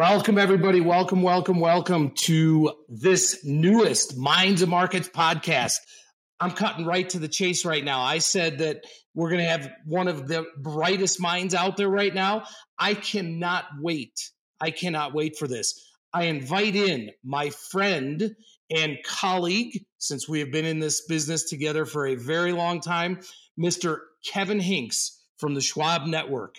Welcome, everybody. Welcome, welcome, welcome to this newest Minds of Markets podcast. I'm cutting right to the chase right now. I said that we're going to have one of the brightest minds out there right now. I cannot wait. I cannot wait for this. I invite in my friend and colleague, since we have been in this business together for a very long time, Mr. Kevin Hincks from the Schwab Network.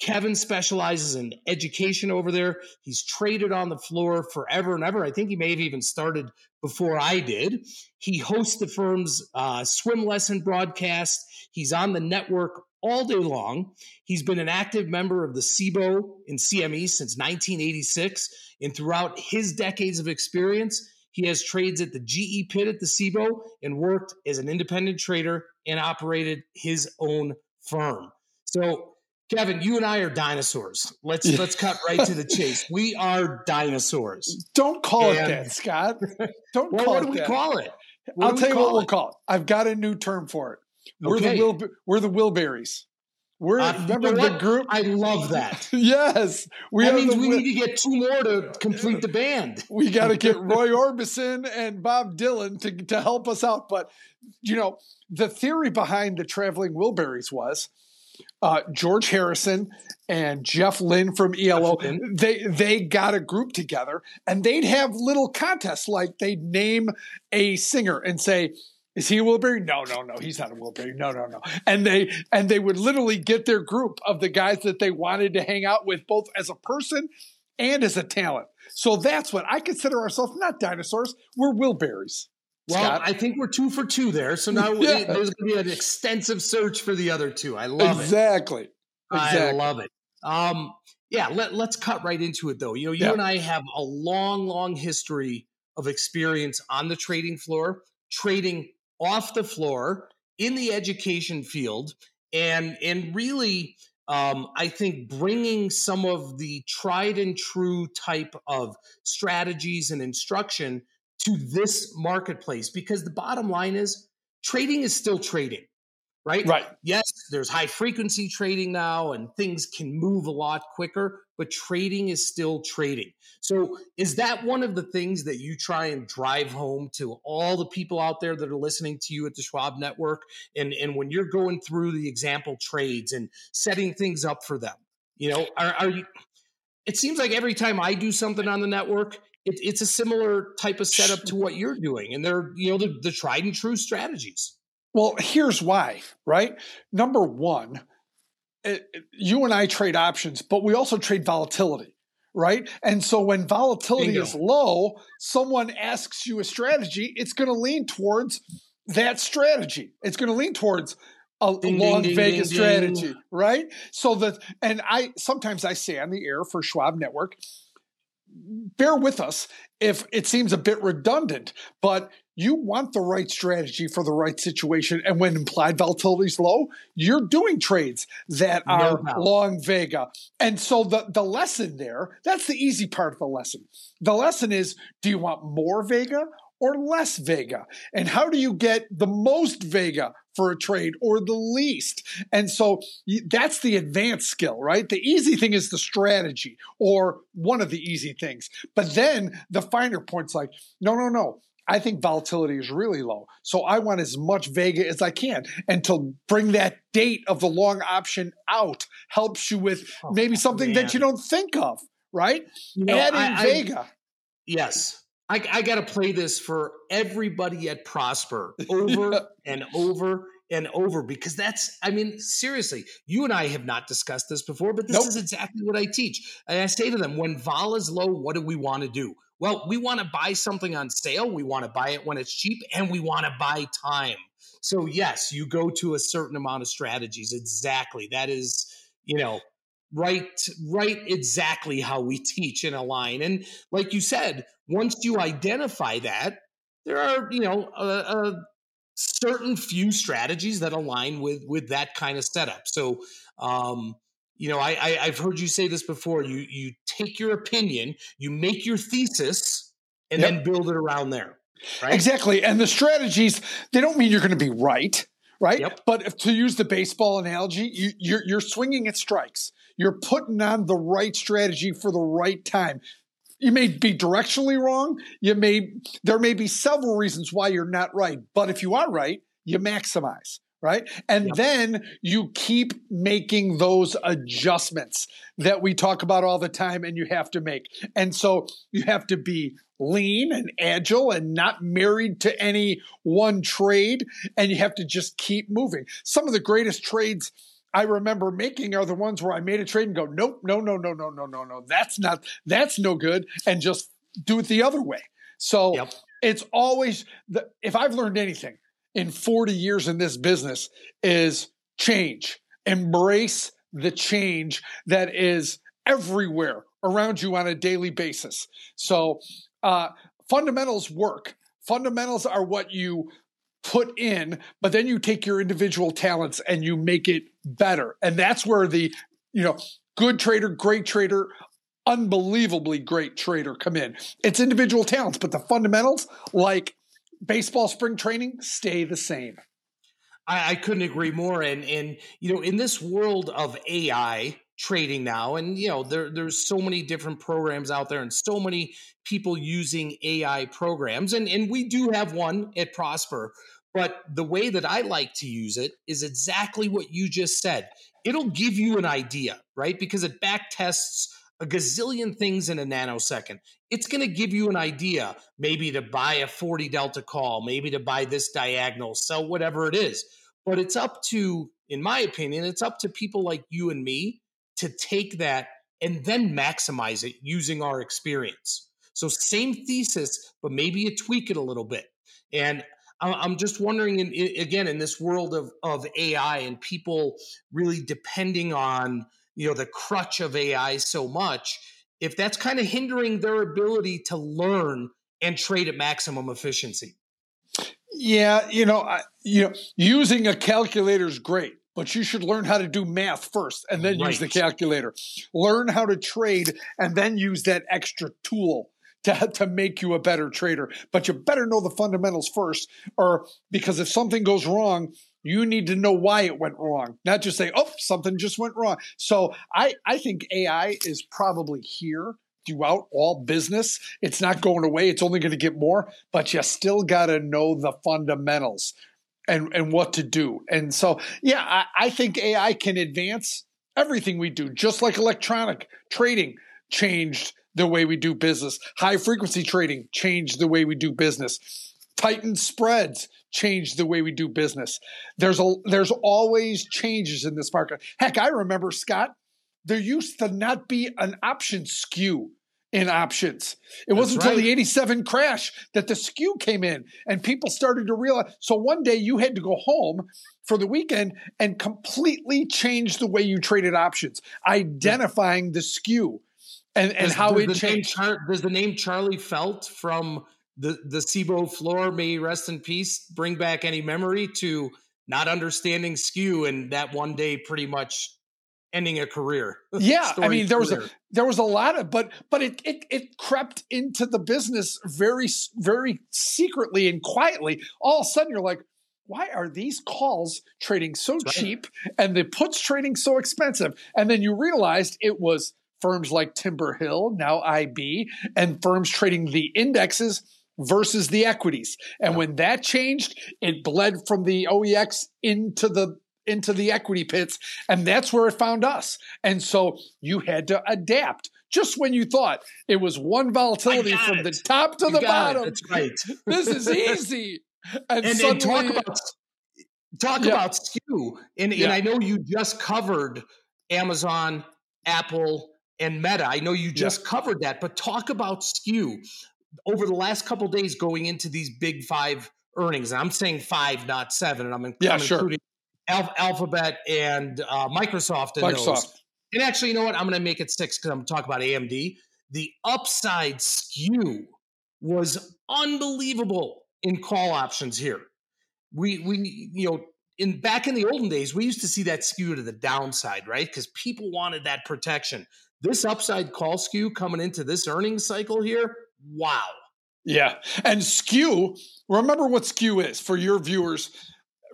Kevin specializes in education over there. He's traded on the floor forever and ever. I think he may have even started before I did. He hosts the firm's uh, swim lesson broadcast. He's on the network all day long. He's been an active member of the CBOE and CME since 1986. And throughout his decades of experience, he has trades at the GE pit at the CBOE and worked as an independent trader and operated his own firm. So Kevin, you and I are dinosaurs. Let's yeah. let's cut right to the chase. We are dinosaurs. Don't call and, it that, Scott. Don't well, call what it What do we that. call it? What I'll tell you what we'll call it. I've got a new term for it. We're okay. the Will, we're the Wilburys. We're uh, remember you know the group. I love that. yes, we that means we need to get two more to complete the band. We got to get Roy Orbison and Bob Dylan to to help us out. But you know, the theory behind the traveling Wilburys was uh, George Harrison and Jeff Lynne from ELO, they they got a group together and they'd have little contests like they'd name a singer and say, is he a Wilbury? No, no, no. He's not a Wilbury. No, no, no. And they and they would literally get their group of the guys that they wanted to hang out with, both as a person and as a talent. So that's what I consider ourselves not dinosaurs. We're Wilburys. Well, Scott? I think we're two for two there. So now yeah. there's going to be an extensive search for the other two. I love exactly. it. Exactly. I love it. Um, yeah, let, let's cut right into it though. You know, you yeah. and I have a long, long history of experience on the trading floor, trading off the floor in the education field, and and really, um, I think bringing some of the tried and true type of strategies and instruction to this marketplace because the bottom line is trading is still trading right? Right. Yes there's high frequency trading now and things can move a lot quicker but trading is still trading. So is that one of the things that you try and drive home to all the people out there that are listening to you at the schwab network? And and when you're going through the example trades and setting things up for them you know are, are you it seems like every time I do something on the network, it, it's a similar type of setup to what you're doing, and they're you know the, the tried and true strategies. Well, here's why, right? Number one, it, it, you and I trade options, but we also trade volatility right? And so when volatility Bingo. is low, someone asks you a strategy, it's going to lean towards that strategy. It's going to lean towards a ding, long ding, Vega ding, strategy, right? So that, and I sometimes I say on the air for Schwab Network, bear with us if it seems a bit redundant, but you want the right strategy for the right situation. And when implied volatility is low, you're doing trades that are no long Vega. And so the, the lesson there, that's the easy part of the lesson. The lesson is do you want more Vega or less Vega? And how do you get the most Vega for a trade or the least? And so that's the advanced skill, right? The easy thing is the strategy or one of the easy things. But then the finer points like, no, no, no. I think volatility is really low. So I want as much Vega as I can. And to bring that date of the long option out helps you with oh, maybe something man. that you don't think of, right? You know, Adding I, Vega. I, yes. I, I got to play this for everybody at Prosper over yeah. and over and over because that's, I mean, seriously, you and I have not discussed this before, but this nope. is exactly what I teach. And I say to them, when vol is low, what do we want to do? Well, we want to buy something on sale, we want to buy it when it's cheap, and we want to buy time. So, yes, you go to a certain amount of strategies. Exactly. That is, you know, right right exactly how we teach in a line and like you said once you identify that there are you know a, a, certain few strategies that align with with that kind of setup so um you know I, I i've heard you say this before you you take your opinion you make your thesis and yep. then build it around there right exactly and the strategies they don't mean you're going to be right right? Yep. But if, to use the baseball analogy, you, you're, you're swinging at strikes. You're putting on the right strategy for the right time. You may be directionally wrong. You may there may be several reasons why you're not right, but if you are right, you maximize right? And yep. then you keep making those adjustments that we talk about all the time and you have to make. And so you have to be lean and agile and not married to any one trade. And you have to just keep moving. Some of the greatest trades I remember making are the ones where I made a trade and go, nope, no, no, no, no, no, no, no. That's not, that's no good. And just do it the other way. So yep. it's always the, if I've learned anything in 40 years in this business is change. Embrace the change that is everywhere around you on a daily basis. So, uh, fundamentals work. Fundamentals are what you put in, but then you take your individual talents and you make it better. And that's where the, you know, good trader, great trader, unbelievably great trader come in. It's individual talents, but the fundamentals, like baseball spring training, stay the same. I, I couldn't agree more. And and you know, in this world of AI, trading now and you know there there's so many different programs out there and so many people using AI programs and and we do have one at Prosper but the way that I like to use it is exactly what you just said it'll give you an idea right because it back tests a gazillion things in a nanosecond it's going to give you an idea maybe to buy a 40 delta call maybe to buy this diagonal sell whatever it is but it's up to in my opinion it's up to people like you and me to take that and then maximize it using our experience. So, same thesis, but maybe you tweak it a little bit. And I'm just wondering, in, again, in this world of, of AI and people really depending on you know the crutch of AI so much, if that's kind of hindering their ability to learn and trade at maximum efficiency. Yeah, you know, I, you know, using a calculator is great but you should learn how to do math first and then right. use the calculator. Learn how to trade and then use that extra tool to, to make you a better trader. But you better know the fundamentals first, or because if something goes wrong, you need to know why it went wrong, not just say, oh, something just went wrong. So I, I think AI is probably here throughout all business. It's not going away. It's only going to get more, but you still got to know the fundamentals and and what to do. And so, yeah, I, I think AI can advance everything we do, just like electronic trading changed the way we do business. High frequency trading changed the way we do business. Tightened spreads changed the way we do business. There's a there's always changes in this market. Heck, I remember Scott, there used to not be an option skew in options. It That's wasn't until the 87 crash that the skew came in and people started to realize. So one day you had to go home for the weekend and completely change the way you traded options, identifying the skew and, and does, how does it changed. Char- does the name Charlie Felt from the, the Cboe floor, may rest in peace, bring back any memory to not understanding skew and that one day pretty much ending a career. Yeah, I mean there was a there was a lot of but but it it it crept into the business very very secretly and quietly. All of a sudden you're like why are these calls trading so That's cheap and the puts trading so expensive? And then you realized it was firms like Timber Hill, now IB, and firms trading the indexes versus the equities. And yeah. when that changed, it bled from the OEX into the into the equity pits, and that's where it found us. And so you had to adapt. Just when you thought it was one volatility from it. the top to you the bottom, it. that's right. this is easy. And, and, suddenly, and talk about talk yeah. about skew. And, yeah. and I know you just covered Amazon, Apple, and Meta. I know you just yeah. covered that, but talk about skew over the last couple days going into these big five earnings. And I'm saying five, not seven, and I'm, yeah, I'm sure. including Al- Alphabet and uh, Microsoft. Microsoft. Those. And actually, you know what? I'm going to make it six because I'm talking about AMD. The upside skew was unbelievable in call options here. We we you know in back in the olden days we used to see that skew to the downside, right? Because people wanted that protection. This upside call skew coming into this earnings cycle here, wow. Yeah, and skew. Remember what skew is for your viewers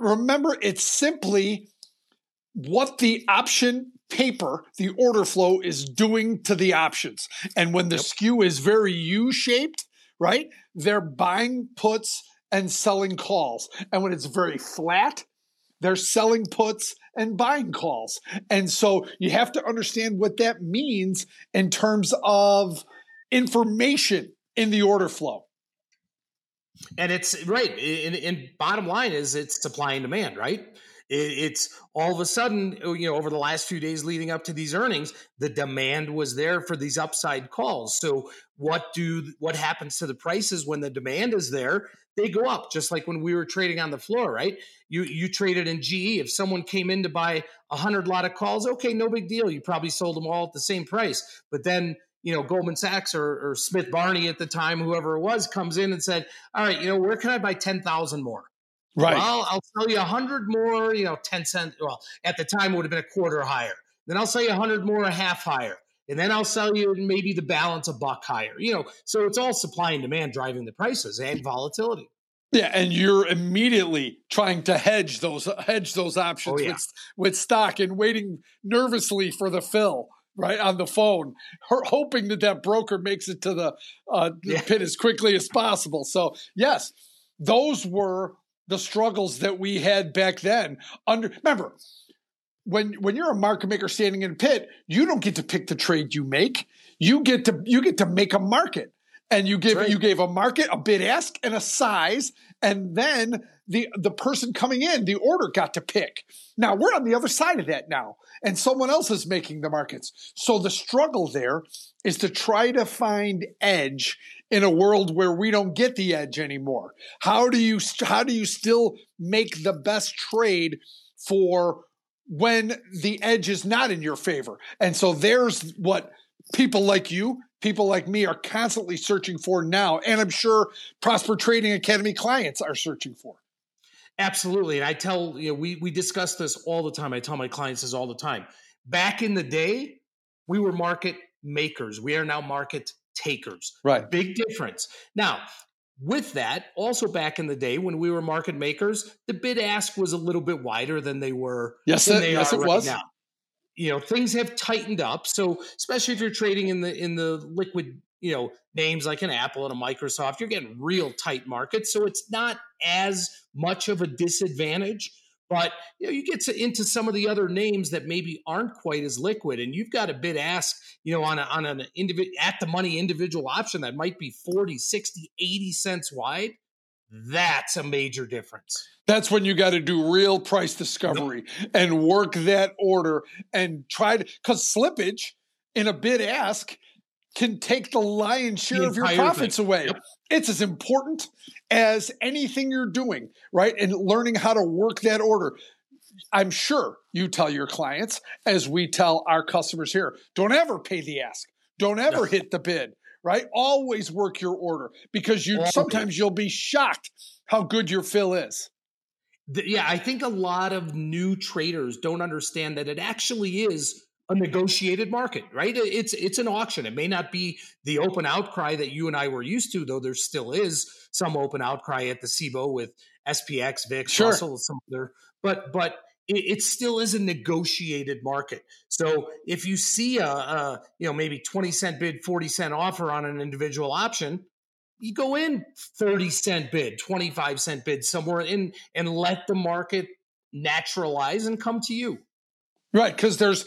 remember, it's simply what the option paper the order flow is doing to the options. And when the yep. skew is very U shaped, right, they're buying puts and selling calls. And when it's very flat, they're selling puts and buying calls. And so you have to understand what that means in terms of information in the order flow. And it's right. And, bottom line is it's supply and demand, right? It's all of a sudden, uh, you know, over the last few days leading up to these earnings, the demand was there for these upside calls. So what do what happens to the prices when the demand is there? They go up, just like when we were trading on the floor, right? You you traded in GE. If someone came in to buy a hundred lot of calls, okay, no big deal. You probably sold them all at the same price. But then you know, Goldman Sachs or, or, Smith Barney at the time, whoever it was, comes in and said, "All right, you know, where can I buy ten thousand more?" Right. Well, I'll sell you a hundred more, you know, 10 cents. Well, at the time it would have been a quarter higher. Then I'll sell you a hundred more, a half higher. And then I'll sell you maybe the balance a buck higher. You know, so it's all supply and demand driving the prices and volatility. Yeah, and you're immediately trying to hedge those hedge those options oh, yeah. with, with stock and waiting nervously for the fill right on the phone, hoping that that broker makes it to the, uh, the yeah. pit as quickly as possible. So yes, those were the struggles that we had back then. Under remember, when when you're a market maker standing in a pit, you don't get to pick the trade you make. You get to you get to make a market. And you give right. you gave a market, a bid ask, and a size, and then the the person coming in, the order got to pick. Now we're on the other side of that now, and someone else is making the markets. So the struggle there is to try to find edge in a world where we don't get the edge anymore? How do you how do you still make the best trade for when the edge is not in your favor? And so there's what people like you, people like me are constantly searching for now, and I'm sure Prosper Trading Academy clients are searching for. Absolutely, and I tell you know we we discuss this all the time. I tell my clients this all the time. Back in the day, we were market makers. We are now market takers. Right. Big difference. Now, with that, also back in the day when we were market makers, the bid ask was a little bit wider than they were. Yes, it, they yes, it right was. Now. You know, things have tightened up. So, especially if you're trading in the in the liquid, you know, names like an Apple and a Microsoft, you're getting real tight markets. So it's not as much of a disadvantage but you, know, you get to, into some of the other names that maybe aren't quite as liquid, and you've got a bid ask, you know, on a, on an individual at the money individual option that might be 40, 60, 80 cents wide. Mm-hmm. That's a major difference. That's when you got to do real price discovery yep. and work that order and try to because slippage in a bid ask can take the lion's share the of your profits thing. away. Yep. It's as important as anything you're doing, right? And learning how to work that order. I'm sure you tell your clients, as we tell our customers here, don't ever pay the ask. Don't ever no. hit the bid, right? Always work your order because you sometimes you'll be shocked how good your fill is. Yeah, I think a lot of new traders don't understand that it actually is a negotiated market, right? It's it's an auction. It may not be the open outcry that you and I were used to, though there still is some open outcry at the CBOE with SPX, VIX, sure. Russell, some other, but but it, it, still is a negotiated market. So if you see a, a you know maybe twenty cent bid, forty cent offer on an individual option, you go in 30 cent bid, 25 cent bid somewhere in and let the market naturalize and come to you. Right, because there's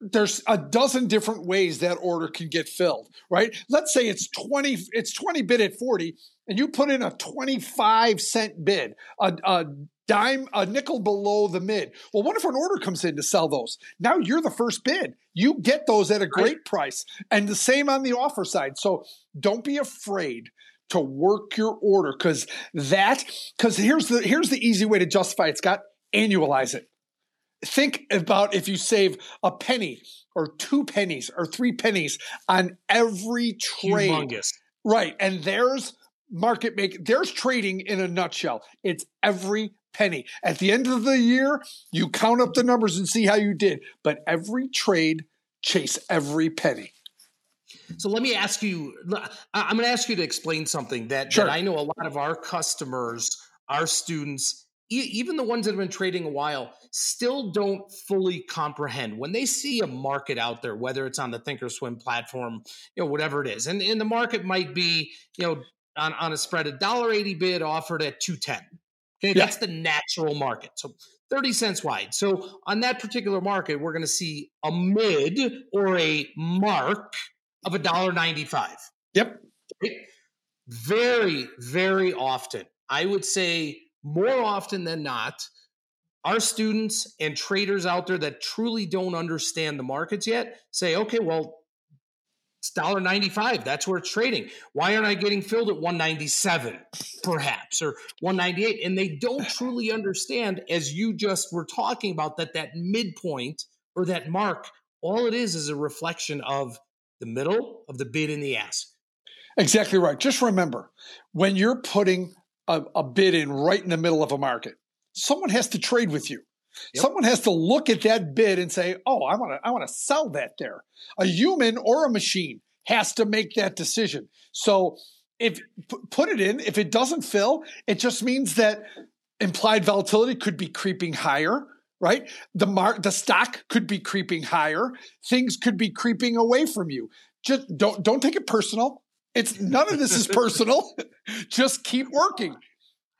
there's a dozen different ways that order can get filled, right? Let's say it's 20, it's 20 bid at 40 and you put in a 25 cent bid, a, a dime, a nickel below the mid. Well, what if an order comes in to sell those? Now you're the first bid. You get those at a great right. price. And the same on the offer side. So don't be afraid to work your order because that, because here's the, here's the easy way to justify it, Scott. Annualize it think about if you save a penny or two pennies or three pennies on every trade. Humongous. Right. And there's market make there's trading in a nutshell. It's every penny. At the end of the year, you count up the numbers and see how you did. But every trade, chase every penny. So let me ask you I'm going to ask you to explain something that, sure. that I know a lot of our customers, our students even the ones that have been trading a while still don't fully comprehend. When they see a market out there whether it's on the thinkorswim platform you know whatever it is and, and the market might be you know on, on a spread a dollar 80 bid offered at 210 okay yeah. that's the natural market. So 30 cents wide. So on that particular market we're going to see a mid or a mark of a dollar 95 yep. Very very often i would say more often than not, our students and traders out there that truly don't understand the markets yet say, okay, well, it's dollar ninety five. That's where it's trading. Why aren't I getting filled at 197 perhaps or 198? And they don't truly understand, as you just were talking about, that that midpoint or that mark, all it is is a reflection of the middle of the bid and the ask. Exactly right. Just remember when you're putting a, a bid in right in the middle of a market. Someone has to trade with you. Yep. Someone has to look at that bid and say, "Oh, I want to I want to sell that there." A human or a machine has to make that decision. So, if put it in, if it doesn't fill, it just means that implied volatility could be creeping higher, right? The mark the stock could be creeping higher. Things could be creeping away from you. Just don't don't take it personal. It's none of this is personal. Just keep working.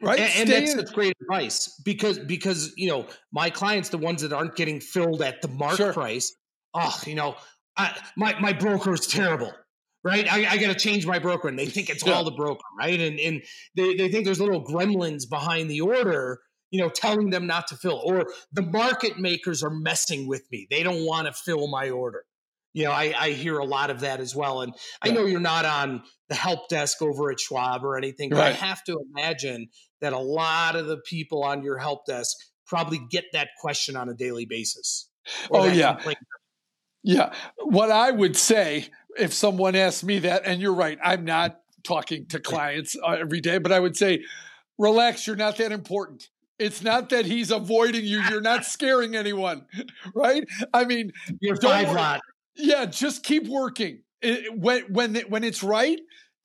Right. And, and that's, great advice because because you know, my clients, the ones that aren't getting filled at the mark sure. price, oh, you know, I, my my broker is terrible. Right. I, I gotta change my broker. And they think it's yeah. all the broker, right? And and they, they think there's little gremlins behind the order you know, telling them not to fill, or the market makers are messing with me. They don't want to fill my order. You know, I, I hear a lot of that as well. And. I know you're not on the help desk over at Schwab or anything, but right. I have to imagine that a lot of the people on your help desk probably get that question on a daily basis. Oh, yeah. Complaint. Yeah. What I would say if someone asked me that, and you're right, I'm not talking to clients uh, every day, but I would say, relax, you're not that important. It's not that he's avoiding you. You're not scaring anyone, right? I mean, you're five lot. Yeah, just keep working. It, when when when it's right,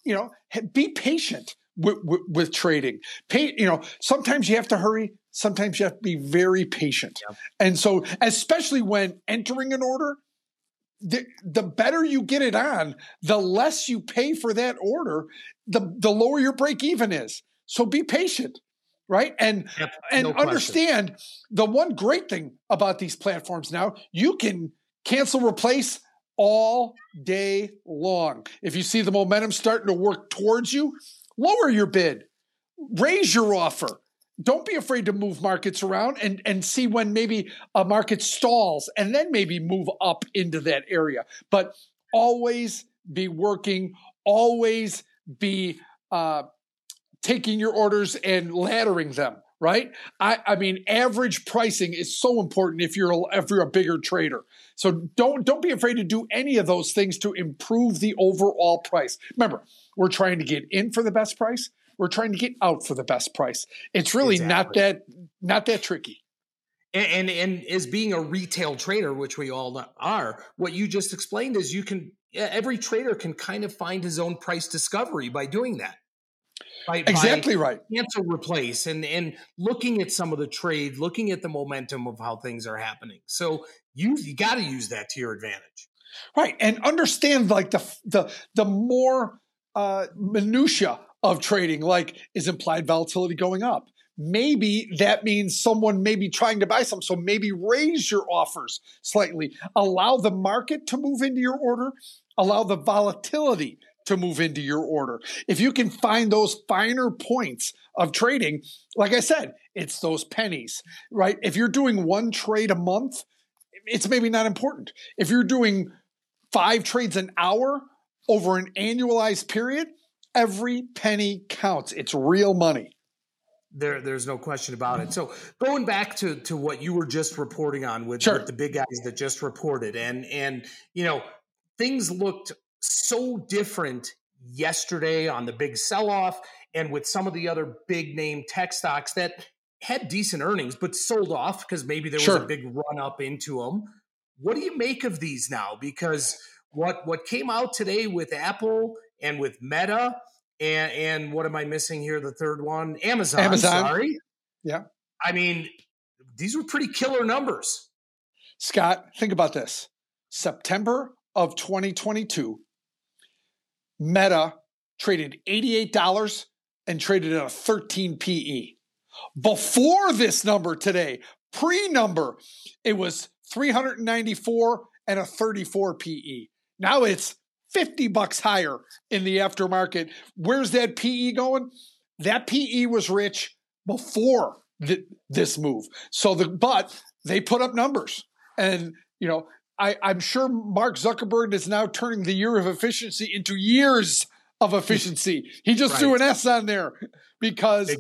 you know, be patient with, with, with trading. Pay, you know, sometimes you have to hurry. Sometimes you have to be very patient. And so, especially when entering an order, the, the better you get it on, the less you pay for that order, the the lower your break even is. So be patient right and yep, and no understand the one great thing about these platforms now you can cancel replace all day long. If you see the momentum starting to work towards you, lower your bid, raise your offer. Don't be afraid to move markets around and, and see when maybe a market stalls and then maybe move up into that area. But always be working, always be uh, taking your orders and laddering them right? I, I mean, average pricing is so important if you're a, if you're a bigger trader. So don't don't be afraid to do any of those things to improve the overall price. Remember, we're trying to get in for the best price. We're trying to get out for the best price. It's really exactly. not that not that tricky. And, and and as being a retail trader, which we all are, what you just explained is you can every trader can kind of find his own price discovery by doing that. By, exactly by right. Cancel, replace, and and looking at some of the trade, looking at the momentum of how things are happening. So you you got to use that to your advantage, right? And understand like the the the more uh, minutia of trading, like is implied volatility going up? Maybe that means someone may be trying to buy some. So maybe raise your offers slightly. Allow the market to move into your order. Allow the volatility to move into your order. If you can find those finer points of trading, like I said, it's those pennies, right? If you're doing one trade a month, it's maybe not important. If you're doing five trades an hour over an annualized period, every penny counts. It's real money. There, there's no question about it. So going back to to what you were just reporting on with, sure. with the big guys that just reported, and and you know things looked so different yesterday on the big sell off and with some of the other big name tech stocks that had decent earnings but sold off because maybe there was sure. a big run up into them. What do you make of these now? Because what what came out today with Apple and with Meta and and what am I missing here? The third one, Amazon. Amazon. Sorry. Yeah. I mean, these were pretty killer numbers. Scott, think about this. September of 2022, Meta traded $88 and traded at a 13 PE. Before this number today, pre number, it was 394 and a 34 PE. Now it's 50 bucks higher in the aftermarket. Where's that PE going? That PE was rich before th- this move. So the but they put up numbers. And you know, I, I'm sure Mark Zuckerberg is now turning the year of efficiency into years of efficiency. He just right. threw an S on there because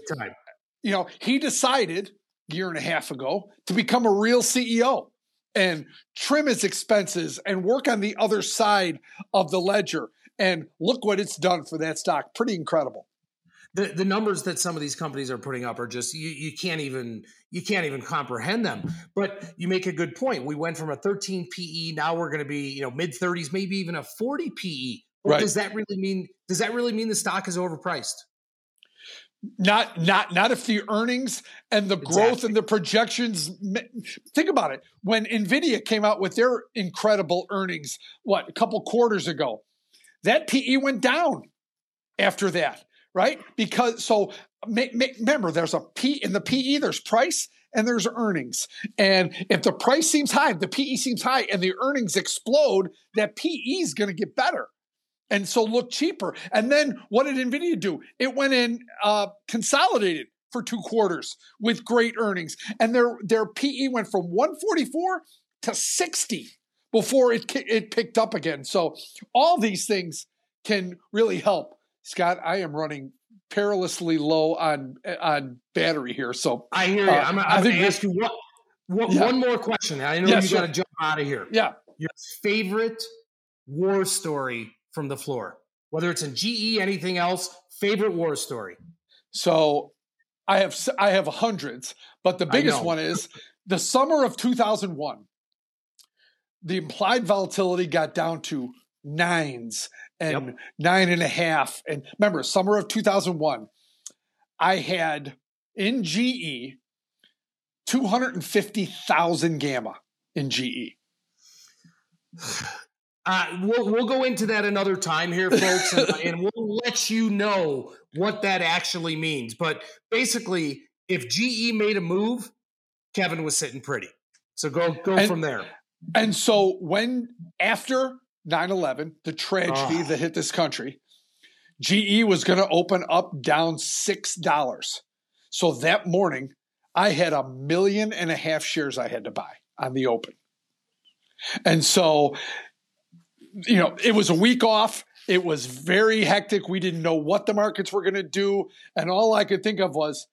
you know, he decided a year and a half ago to become a real CEO and trim his expenses and work on the other side of the ledger. And look what it's done for that stock. Pretty incredible. The, the numbers that some of these companies are putting up are just you, you can't even you can't even comprehend them. But you make a good point. We went from a 13 PE, now we're going to be you know mid 30s, maybe even a 40 PE. Right. Does that really mean does that really mean the stock is overpriced? Not not not if the earnings and the exactly. growth and the projections think about it. When Nvidia came out with their incredible earnings what a couple quarters ago, that PE went down after that, right? Because so remember there's a P in the PE there's price and there's earnings. And if the price seems high, the PE seems high and the earnings explode, that PE is going to get better and so look cheaper. And then what did Nvidia do? It went in uh, consolidated for two quarters with great earnings, and their their PE went from 144 to 60 before it it picked up again. So all these things can really help. Scott, I am running perilously low on on battery here. So I hear you. Uh, I'm, I'm going to ask you what, what yeah. one more question. I know yeah, you sure. got to jump out of here. Yeah. Your favorite war story from the floor, whether it's in GE, anything else. Favorite war story. So I have I have hundreds, but the biggest one is the summer of 2001. The implied volatility got down to nines and yep. nine and a half. And remember, summer of 2001, I had in GE 250,000 gamma in GE. Uh, we'll we'll go into that another time here, folks, and, and, we'll let you know what that actually means. But basically, if GE made a move, Kevin was sitting pretty. So go go and, from there. And so when after 9-11, the tragedy that hit this country, GE was going to open up down six dollars. So that morning, I had a million and a half shares I had to buy on the open. And so you know, it was a week off. It was very hectic. We didn't know what the markets were going to do. And all I could think of was,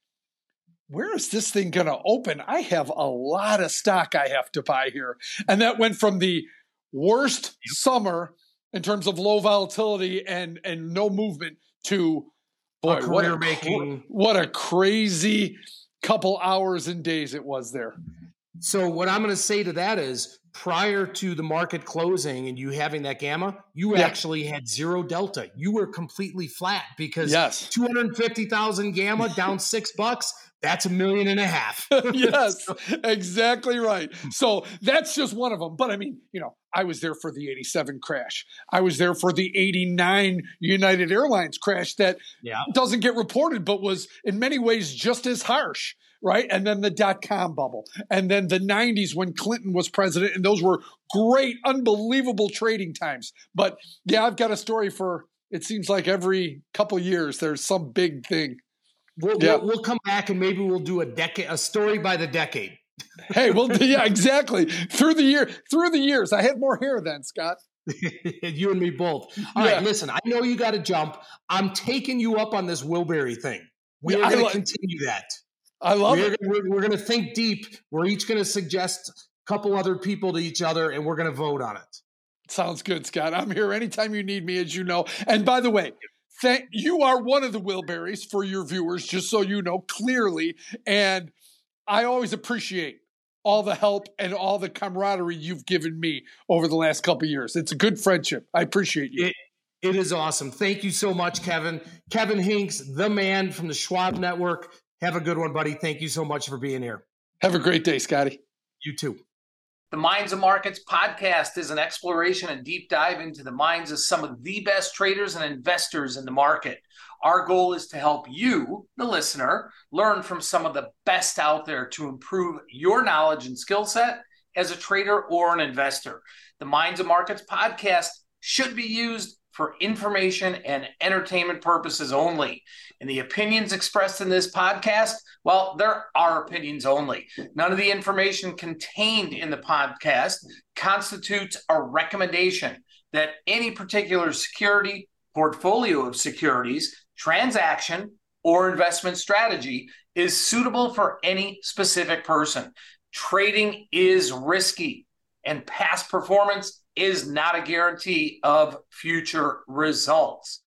where is this thing going to open? I have a lot of stock I have to buy here. And that went from the worst yep. summer in terms of low volatility and, and no movement to boy, a what a, making. what a crazy couple hours and days it was there. So what I'm going to say to that is prior to the market closing and you having that gamma, you yeah. actually had zero delta. You were completely flat because yes. 250,000 gamma down six bucks. That's a million and a half. yes, exactly right. So that's just one of them. But I mean, you know, I was there for the 87 crash. I was there for the 89 United Airlines crash that yeah. doesn't get reported, but was in many ways just as harsh right? And then the dot com bubble. And then the 90s when Clinton was president. And those were great, unbelievable trading times. But yeah, I've got a story for it seems like every couple years there's some big thing. We'll, yeah. we'll, we'll come back and maybe we'll do a decade, a story by the decade. hey, well, yeah, exactly. Through the year, through the years, I had more hair then, Scott. you and me both. All yeah. right, listen. I know you got to jump. I'm taking you up on this Wilbury thing. We are going to continue that. I love we're, it. We're, we're going to think deep. We're each going to suggest a couple other people to each other, and we're going to vote on it. Sounds good, Scott. I'm here anytime you need me, as you know. And by the way, thank you are one of the Wilburys for your viewers, just so you know clearly. And I always appreciate all the help and all the camaraderie you've given me over the last couple years. It's a good friendship. I appreciate you. It, it is awesome. Thank you so much, Kevin. Kevin Hincks, the man from the Schwab Network Have a good one, buddy. Thank you so much for being here. Have a great day, Scotty. You too. The Minds of Markets podcast is an exploration and deep dive into the minds of some of the best traders and investors in the market. Our goal is to help you, the listener, learn from some of the best out there to improve your knowledge and skill set as a trader or an investor. The Minds of Markets podcast should be used for information and entertainment purposes only. And the opinions expressed in this podcast, well, there are opinions only. None of the information contained in the podcast constitutes a recommendation that any particular security, portfolio of securities, transaction, or investment strategy is suitable for any specific person. Trading is risky, and past performance is not a guarantee of future results.